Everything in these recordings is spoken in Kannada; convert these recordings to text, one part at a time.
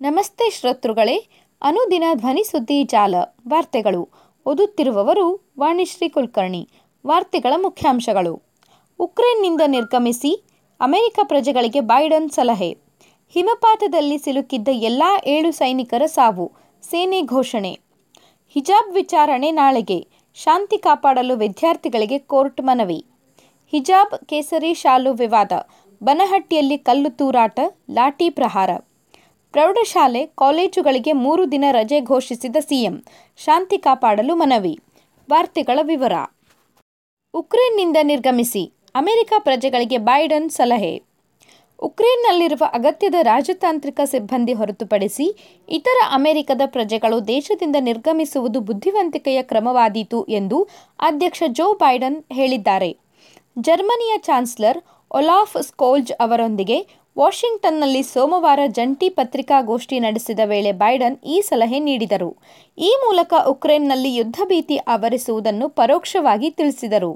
ನಮಸ್ತೆ ಶ್ರೋತೃಗಳೇ, ಅನುದಿನ ಧ್ವನಿ ಸುದ್ದಿ ಜಾಲ, ವಾರ್ತೆಗಳು. ಓದುತ್ತಿರುವವರು ವಾಣಿಶ್ರೀ ಕುಲಕರ್ಣಿ, ವಾರ್ತೆಗಳ ಮುಖ್ಯಾಂಶಗಳು. ಉಕ್ರೇನ್ನಿಂದ ನಿರ್ಗಮಿಸಿ ಅಮೆರಿಕ ಪ್ರಜೆಗಳಿಗೆ ಬೈಡನ್ ಸಲಹೆ. ಹಿಮಪಾತದಲ್ಲಿ ಸಿಲುಕಿದ್ದ ಎಲ್ಲ ಏಳು ಸೈನಿಕರ ಸಾವು, ಸೇನೆ ಘೋಷಣೆ. ಹಿಜಾಬ್ ವಿಚಾರಣೆ ನಾಳೆಗೆ, ಶಾಂತಿ ಕಾಪಾಡಲು ವಿದ್ಯಾರ್ಥಿಗಳಿಗೆ ಕೋರ್ಟ್ ಮನವಿ. ಹಿಜಾಬ್ ಕೇಸರಿ ಶಾಲು ವಿವಾದ, ಬನಹಟ್ಟಿಯಲ್ಲಿ ಕಲ್ಲು ತೂರಾಟ, ಲಾಠಿ ಪ್ರಹಾರ. ಪ್ರೌಢಶಾಲೆ ಕಾಲೇಜುಗಳಿಗೆ ಮೂರು ದಿನ ರಜೆ ಘೋಷಿಸಿದ ಸಿಎಂ. ಶಾಂತಿ ಕಾಪಾಡಲು ಮನವಿ. ವಾರ್ತೆಗಳ ವಿವರ. ಉಕ್ರೇನ್ನಿಂದ ನಿರ್ಗಮಿಸಿ ಅಮೆರಿಕ ಪ್ರಜೆಗಳಿಗೆ ಬೈಡನ್ ಸಲಹೆ. ಉಕ್ರೇನ್ನಲ್ಲಿರುವ ಅಗತ್ಯದ ರಾಜತಾಂತ್ರಿಕ ಸಿಬ್ಬಂದಿ ಹೊರತುಪಡಿಸಿ ಇತರ ಅಮೆರಿಕದ ಪ್ರಜೆಗಳು ದೇಶದಿಂದ ನಿರ್ಗಮಿಸುವುದು ಬುದ್ಧಿವಂತಿಕೆಯ ಕ್ರಮವಾದೀತು ಎಂದು ಅಧ್ಯಕ್ಷ ಜೋ ಬೈಡನ್ ಹೇಳಿದ್ದಾರೆ. ಜರ್ಮನಿಯ ಚಾನ್ಸಲರ್ ಒಲಾಫ್ ಸ್ಕೋಲ್ಜ್ ಅವರೊಂದಿಗೆ ವಾಷಿಂಗ್ಟನ್ನಲ್ಲಿ ಸೋಮವಾರ ಜಂಟಿ ಪತ್ರಿಕಾಗೋಷ್ಠಿ ನಡೆಸಿದ ವೇಳೆ ಬೈಡನ್ ಈ ಸಲಹೆ ನೀಡಿದರು. ಈ ಮೂಲಕ ಉಕ್ರೇನ್ನಲ್ಲಿ ಯುದ್ಧ ಭೀತಿ ಆವರಿಸುವುದನ್ನು ಪರೋಕ್ಷವಾಗಿ ತಿಳಿಸಿದರು.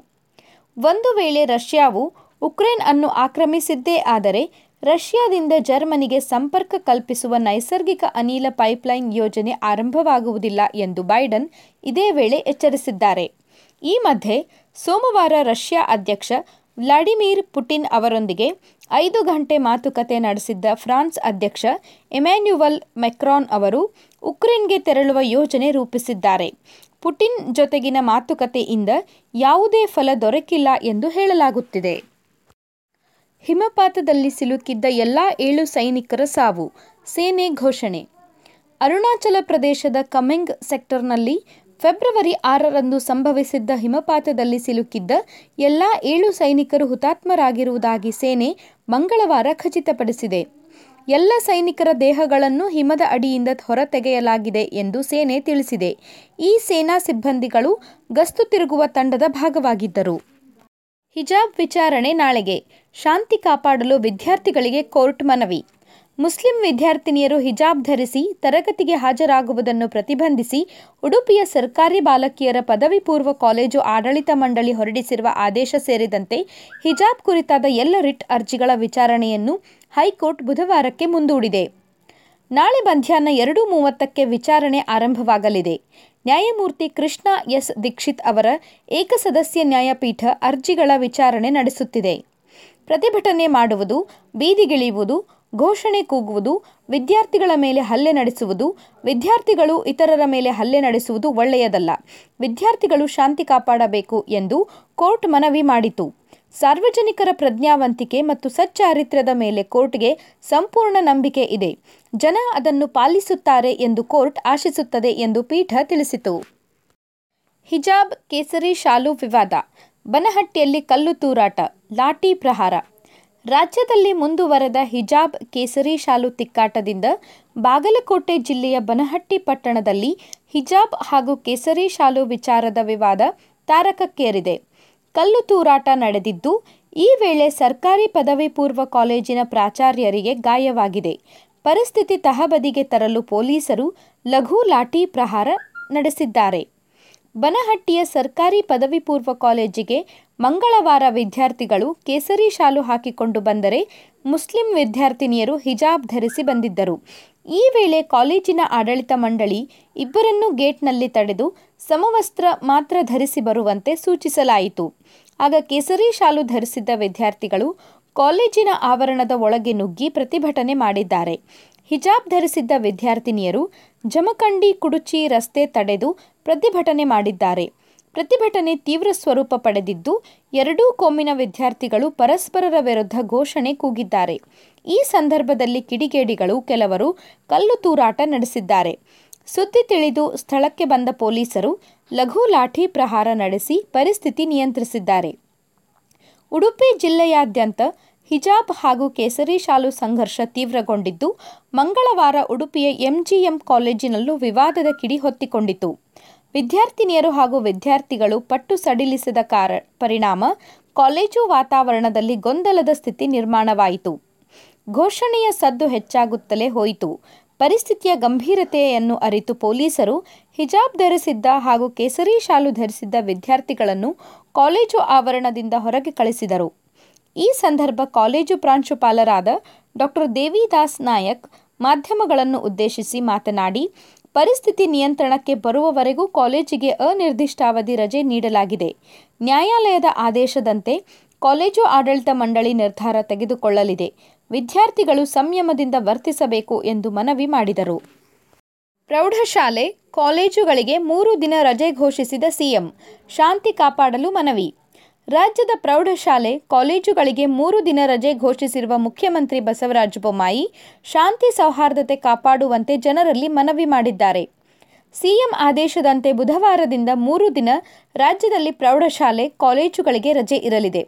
ಒಂದು ವೇಳೆ ರಷ್ಯಾವು ಉಕ್ರೇನ್ ಅನ್ನು ಆಕ್ರಮಿಸಿದ್ದೇ ಆದರೆ ರಷ್ಯಾದಿಂದ ಜರ್ಮನಿಗೆ ಸಂಪರ್ಕ ಕಲ್ಪಿಸುವ ನೈಸರ್ಗಿಕ ಅನಿಲ ಪೈಪ್ಲೈನ್ ಯೋಜನೆ ಆರಂಭವಾಗುವುದಿಲ್ಲ ಎಂದು ಬೈಡನ್ ಇದೇ ವೇಳೆ ಎಚ್ಚರಿಸಿದ್ದಾರೆ. ಈ ಮಧ್ಯೆ ಸೋಮವಾರ ರಷ್ಯಾ ಅಧ್ಯಕ್ಷ ವ್ಲಾಡಿಮಿರ್ ಪುಟಿನ್ ಅವರೊಂದಿಗೆ ಐದು ಗಂಟೆ ಮಾತುಕತೆ ನಡೆಸಿದ್ದ ಫ್ರಾನ್ಸ್ ಅಧ್ಯಕ್ಷ ಎಮ್ಯಾನ್ಯುವಲ್ ಮೆಕ್ರಾನ್ ಅವರು ಉಕ್ರೇನ್ಗೆ ತೆರಳುವ ಯೋಜನೆ ರೂಪಿಸಿದ್ದಾರೆ. ಪುಟಿನ್ ಜೊತೆಗಿನ ಮಾತುಕತೆಯಿಂದ ಯಾವುದೇ ಫಲ ದೊರಕಿಲ್ಲ ಎಂದು ಹೇಳಲಾಗುತ್ತಿದೆ. ಹಿಮಪಾತದಲ್ಲಿ ಸಿಲುಕಿದ್ದ ಎಲ್ಲ ಏಳು ಸೈನಿಕರ ಸಾವು. ಸೇನೆ ಘೋಷಣೆ. ಅರುಣಾಚಲ ಪ್ರದೇಶದ ಕಮೆಂಗ್ ಸೆಕ್ಟರ್ನಲ್ಲಿ ಫೆಬ್ರವರಿ ಆರರಂದು ಸಂಭವಿಸಿದ್ದ ಹಿಮಪಾತದಲ್ಲಿ ಸಿಲುಕಿದ್ದ ಎಲ್ಲ ಏಳು ಸೈನಿಕರು ಹುತಾತ್ಮರಾಗಿರುವುದಾಗಿ ಸೇನೆ ಮಂಗಳವಾರ ಖಚಿತಪಡಿಸಿದೆ. ಎಲ್ಲ ಸೈನಿಕರ ದೇಹಗಳನ್ನು ಹಿಮದ ಅಡಿಯಿಂದ ಹೊರತೆಗೆಯಲಾಗಿದೆ ಎಂದು ಸೇನೆ ತಿಳಿಸಿದೆ. ಈ ಸೇನಾ ಸಿಬ್ಬಂದಿಗಳು ಗಸ್ತು ತಿರುಗುವ ತಂಡದ ಭಾಗವಾಗಿದ್ದರು. ಹಿಜಾಬ್ ವಿಚಾರಣೆ ನಾಳೆಗೆ. ಶಾಂತಿ ಕಾಪಾಡಲು ವಿದ್ಯಾರ್ಥಿಗಳಿಗೆ ಕೋರ್ಟ್ ಮನವಿ. ಮುಸ್ಲಿಂ ವಿದ್ಯಾರ್ಥಿನಿಯರು ಹಿಜಾಬ್ ಧರಿಸಿ ತರಗತಿಗೆ ಹಾಜರಾಗುವುದನ್ನು ಪ್ರತಿಬಂಧಿಸಿ ಉಡುಪಿಯ ಸರ್ಕಾರಿ ಬಾಲಕಿಯರ ಪದವಿ ಪೂರ್ವ ಕಾಲೇಜು ಆಡಳಿತ ಮಂಡಳಿ ಹೊರಡಿಸಿರುವ ಆದೇಶ ಸೇರಿದಂತೆ ಹಿಜಾಬ್ ಕುರಿತಾದ ಎಲ್ಲ ರಿಟ್ ಅರ್ಜಿಗಳ ವಿಚಾರಣೆಯನ್ನು ಹೈಕೋರ್ಟ್ ಬುಧವಾರಕ್ಕೆ ಮುಂದೂಡಿದೆ. ನಾಳೆ ಮಧ್ಯಾಹ್ನ ಎರಡು ಮೂವತ್ತಕ್ಕೆ ವಿಚಾರಣೆ ಆರಂಭವಾಗಲಿದೆ. ನ್ಯಾಯಮೂರ್ತಿ ಕೃಷ್ಣ ಎಸ್ ದೀಕ್ಷಿತ್ ಅವರ ಏಕಸದಸ್ಯ ನ್ಯಾಯಪೀಠ ಅರ್ಜಿಗಳ ವಿಚಾರಣೆ ನಡೆಸುತ್ತಿದೆ. ಪ್ರತಿಭಟನೆ ಮಾಡುವುದು ಬೀದಿಗಿಳಿಯುವುದು ಘೋಷಣೆ ಕೂಗುವುದು, ವಿದ್ಯಾರ್ಥಿಗಳ ಮೇಲೆ ಹಲ್ಲೆ ನಡೆಸುವುದು, ವಿದ್ಯಾರ್ಥಿಗಳು ಇತರರ ಮೇಲೆ ಹಲ್ಲೆ ನಡೆಸುವುದು ಒಳ್ಳೆಯದಲ್ಲ. ವಿದ್ಯಾರ್ಥಿಗಳು ಶಾಂತಿ ಕಾಪಾಡಬೇಕು ಎಂದು ಕೋರ್ಟ್ ಮನವಿ ಮಾಡಿತು. ಸಾರ್ವಜನಿಕರ ಪ್ರಜ್ಞಾವಂತಿಕೆ ಮತ್ತು ಸಚ್ಚಾರಿತ್ರ್ಯದ ಮೇಲೆ ಕೋರ್ಟ್ಗೆ ಸಂಪೂರ್ಣ ನಂಬಿಕೆ ಇದೆ. ಜನ ಅದನ್ನು ಪಾಲಿಸುತ್ತಾರೆ ಎಂದು ಕೋರ್ಟ್ ಆಶಿಸುತ್ತದೆ ಎಂದು ಪೀಠ ತಿಳಿಸಿತು. ಹಿಜಾಬ್ ಕೇಸರಿ ಶಾಲು ವಿವಾದ. ಬನಹಟ್ಟಿಯಲ್ಲಿ ಕಲ್ಲು ತೂರಾಟ, ಲಾಠಿ ಪ್ರಹಾರ. ರಾಜ್ಯದಲ್ಲಿ ಮುಂದುವರೆದ ಹಿಜಾಬ್ ಕೇಸರಿ ಶಾಲು ತಿಕ್ಕಾಟದಿಂದ ಬಾಗಲಕೋಟೆ ಜಿಲ್ಲೆಯ ಬನಹಟ್ಟಿ ಪಟ್ಟಣದಲ್ಲಿ ಹಿಜಾಬ್ ಹಾಗೂ ಕೇಸರಿ ಶಾಲು ವಿಚಾರದ ವಿವಾದ ತಾರಕಕ್ಕೇರಿದೆ. ಕಲ್ಲು ತೂರಾಟ ನಡೆದಿದ್ದು, ಈ ವೇಳೆ ಸರ್ಕಾರಿ ಪದವಿ ಪೂರ್ವ ಕಾಲೇಜಿನ ಪ್ರಾಚಾರ್ಯರಿಗೆ ಗಾಯವಾಗಿದೆ. ಪರಿಸ್ಥಿತಿ ತಹಬದಿಗೆ ತರಲು ಪೊಲೀಸರು ಲಘು ಲಾಠಿ ಪ್ರಹಾರ ನಡೆಸಿದ್ದಾರೆ. ಬನಹಟ್ಟಿಯ ಸರ್ಕಾರಿ ಪದವಿ ಪೂರ್ವ ಕಾಲೇಜಿಗೆ ಮಂಗಳವಾರ ವಿದ್ಯಾರ್ಥಿಗಳು ಕೇಸರಿ ಶಾಲು ಹಾಕಿಕೊಂಡು ಬಂದರೆ ಮುಸ್ಲಿಂ ವಿದ್ಯಾರ್ಥಿನಿಯರು ಹಿಜಾಬ್ ಧರಿಸಿ ಬಂದಿದ್ದರು. ಈ ವೇಳೆ ಕಾಲೇಜಿನ ಆಡಳಿತ ಮಂಡಳಿ ಇಬ್ಬರನ್ನೂ ಗೇಟ್ನಲ್ಲಿ ತಡೆದು ಸಮವಸ್ತ್ರ ಮಾತ್ರ ಧರಿಸಿ ಬರುವಂತೆ ಸೂಚಿಸಲಾಯಿತು. ಆಗ ಕೇಸರಿ ಶಾಲು ಧರಿಸಿದ್ದ ವಿದ್ಯಾರ್ಥಿಗಳು ಕಾಲೇಜಿನ ಆವರಣದ ಒಳಗೆ ನುಗ್ಗಿ ಪ್ರತಿಭಟನೆ ಮಾಡಿದ್ದಾರೆ. ಹಿಜಾಬ್ ಧರಿಸಿದ್ದ ವಿದ್ಯಾರ್ಥಿನಿಯರು ಜಮಖಂಡಿ ಕುಡುಚಿ ರಸ್ತೆ ತಡೆದು ಪ್ರತಿಭಟನೆ ಮಾಡಿದ್ದಾರೆ. ಪ್ರತಿಭಟನೆ ತೀವ್ರ ಸ್ವರೂಪ ಪಡೆದಿದ್ದು, ಎರಡೂ ಕೋಮಿನ ವಿದ್ಯಾರ್ಥಿಗಳು ಪರಸ್ಪರರ ವಿರುದ್ಧ ಘೋಷಣೆ ಕೂಗಿದ್ದಾರೆ. ಈ ಸಂದರ್ಭದಲ್ಲಿ ಕಿಡಿಗೇಡಿಗಳು ಕೆಲವರು ಕಲ್ಲು ತೂರಾಟ ನಡೆಸಿದ್ದಾರೆ. ಸುದ್ದಿ ತಿಳಿದು ಸ್ಥಳಕ್ಕೆ ಬಂದ ಪೊಲೀಸರು ಲಘು ಲಾಠಿ ಪ್ರಹಾರ ನಡೆಸಿ ಪರಿಸ್ಥಿತಿ ನಿಯಂತ್ರಿಸಿದ್ದಾರೆ. ಉಡುಪಿ ಜಿಲ್ಲೆಯಾದ್ಯಂತ ಹಿಜಾಬ್ ಹಾಗೂ ಕೇಸರಿ ಶಾಲು ಸಂಘರ್ಷ ತೀವ್ರಗೊಂಡಿದ್ದು, ಮಂಗಳವಾರ ಉಡುಪಿಯ ಎಂಜಿಎಂ ಕಾಲೇಜಿನಲ್ಲೂ ವಿವಾದದ ಕಿಡಿ ಹೊತ್ತಿಕೊಂಡಿತು. ವಿದ್ಯಾರ್ಥಿನಿಯರು ಹಾಗೂ ವಿದ್ಯಾರ್ಥಿಗಳು ಪಟ್ಟು ಸಡಿಲಿಸಿದ ಕಾರ, ಪರಿಣಾಮ ಕಾಲೇಜು ವಾತಾವರಣದಲ್ಲಿ ಗೊಂದಲದ ಸ್ಥಿತಿ ನಿರ್ಮಾಣವಾಯಿತು. ಘೋಷಣೆಯ ಸದ್ದು ಹೆಚ್ಚಾಗುತ್ತಲೇ ಹೋಯಿತು. ಪರಿಸ್ಥಿತಿಯ ಗಂಭೀರತೆಯನ್ನು ಅರಿತು ಪೊಲೀಸರು ಹಿಜಾಬ್ ಧರಿಸಿದ್ದ ಹಾಗೂ ಕೇಸರಿ ಶಾಲು ಧರಿಸಿದ್ದ ವಿದ್ಯಾರ್ಥಿಗಳನ್ನು ಕಾಲೇಜು ಆವರಣದಿಂದ ಹೊರಗೆ ಕಳಿಸಿದರು. ಈ ಸಂದರ್ಭ ಕಾಲೇಜು ಪ್ರಾಂಶುಪಾಲರಾದ ಡಾಕ್ಟರ್ ದೇವಿದಾಸ್ ನಾಯಕ್ ಮಾಧ್ಯಮಗಳನ್ನು ಉದ್ದೇಶಿಸಿ ಮಾತನಾಡಿ ಪರಿಸ್ಥಿತಿ ನಿಯಂತ್ರಣಕ್ಕೆ ಬರುವವರೆಗೂ ಕಾಲೇಜಿಗೆ ಅನಿರ್ದಿಷ್ಟಾವಧಿ ರಜೆ ನೀಡಲಾಗಿದೆ. ನ್ಯಾಯಾಲಯದ ಆದೇಶದಂತೆ ಕಾಲೇಜು ಆಡಳಿತ ಮಂಡಳಿ ನಿರ್ಧಾರ ತೆಗೆದುಕೊಳ್ಳಲಿದೆ. ವಿದ್ಯಾರ್ಥಿಗಳು ಸಂಯಮದಿಂದ ವರ್ತಿಸಬೇಕು ಎಂದು ಮನವಿ ಮಾಡಿದರು. ಪ್ರೌಢಶಾಲೆ ಕಾಲೇಜುಗಳಿಗೆ ಮೂರು ದಿನ ರಜೆ ಘೋಷಿಸಿದ ಸಿಎಂ. ಶಾಂತಿ ಕಾಪಾಡಲು ಮನವಿ. ರಾಜ್ಯದ ಪ್ರೌಢಶಾಲೆ ಕಾಲೇಜುಗಳಿಗೆ ಮೂರು ದಿನ ರಜೆ ಘೋಷಿಸಿರುವ ಮುಖ್ಯಮಂತ್ರಿ ಬಸವರಾಜ ಬೊಮ್ಮಾಯಿ ಶಾಂತಿ ಸೌಹಾರ್ದತೆ ಕಾಪಾಡುವಂತೆ ಜನರಲ್ಲಿ ಮನವಿ ಮಾಡಿದ್ದಾರೆ. ಸಿಎಂ ಆದೇಶದಂತೆ ಬುಧವಾರದಿಂದ ಮೂರು ದಿನ ರಾಜ್ಯದಲ್ಲಿ ಪ್ರೌಢಶಾಲೆ ಕಾಲೇಜುಗಳಿಗೆ ರಜೆ ಇರಲಿದೆ.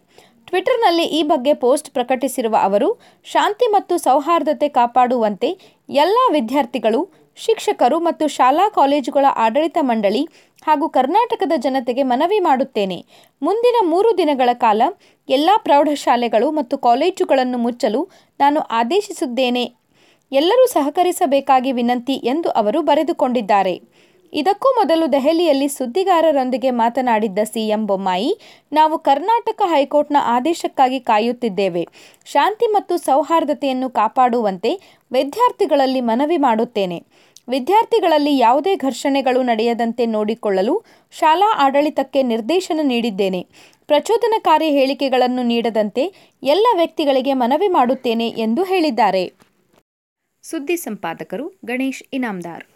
ಟ್ವಿಟರ್ನಲ್ಲಿ ಈ ಬಗ್ಗೆ ಪೋಸ್ಟ್ ಪ್ರಕಟಿಸಿರುವ ಅವರು, ಶಾಂತಿ ಮತ್ತು ಸೌಹಾರ್ದತೆ ಕಾಪಾಡುವಂತೆ ಎಲ್ಲ ವಿದ್ಯಾರ್ಥಿಗಳು ಶಿಕ್ಷಕರು ಮತ್ತು ಶಾಲಾ ಕಾಲೇಜುಗಳ ಆಡಳಿತ ಮಂಡಳಿ ಹಾಗೂ ಕರ್ನಾಟಕದ ಜನತೆಗೆ ಮನವಿ ಮಾಡುತ್ತೇನೆ. ಮುಂದಿನ ಮೂರು ದಿನಗಳ ಕಾಲ ಎಲ್ಲ ಪ್ರೌಢಶಾಲೆಗಳು ಮತ್ತು ಕಾಲೇಜುಗಳನ್ನು ಮುಚ್ಚಲು ನಾನು ಆದೇಶಿಸಿದ್ದೇನೆ ಎಲ್ಲರೂ ಸಹಕರಿಸಬೇಕಾಗಿ ವಿನಂತಿ ಎಂದು ಅವರು ಬರೆದುಕೊಂಡಿದ್ದಾರೆ. ಇದಕ್ಕೂ ಮೊದಲು ದೆಹಲಿಯಲ್ಲಿ ಸುದ್ದಿಗಾರರೊಂದಿಗೆ ಮಾತನಾಡಿದ್ದ ಸಿಎಂ ಬೊಮ್ಮಾಯಿ, ನಾವು ಕರ್ನಾಟಕ ಹೈಕೋರ್ಟ್ನ ಆದೇಶಕ್ಕಾಗಿ ಕಾಯುತ್ತಿದ್ದೇವೆ. ಶಾಂತಿ ಮತ್ತು ಸೌಹಾರ್ದತೆಯನ್ನು ಕಾಪಾಡುವಂತೆ ವಿದ್ಯಾರ್ಥಿಗಳಲ್ಲಿ ಮನವಿ ಮಾಡುತ್ತೇನೆ. ವಿದ್ಯಾರ್ಥಿಗಳಲ್ಲಿ ಯಾವುದೇ ಘರ್ಷಣೆಗಳು ನಡೆಯದಂತೆ ನೋಡಿಕೊಳ್ಳಲು ಶಾಲಾ ಆಡಳಿತಕ್ಕೆ ನಿರ್ದೇಶನ ನೀಡಿದ್ದೇನೆ. ಪ್ರಚೋದನಕಾರಿ ಹೇಳಿಕೆಗಳನ್ನು ನೀಡದಂತೆ ಎಲ್ಲ ವ್ಯಕ್ತಿಗಳಿಗೆ ಮನವಿ ಮಾಡುತ್ತೇನೆ ಎಂದು ಹೇಳಿದ್ದಾರೆ. ಸುದ್ದಿ ಸಂಪಾದಕರು ಗಣೇಶ್ ಇನಾಮ್ದಾರ್.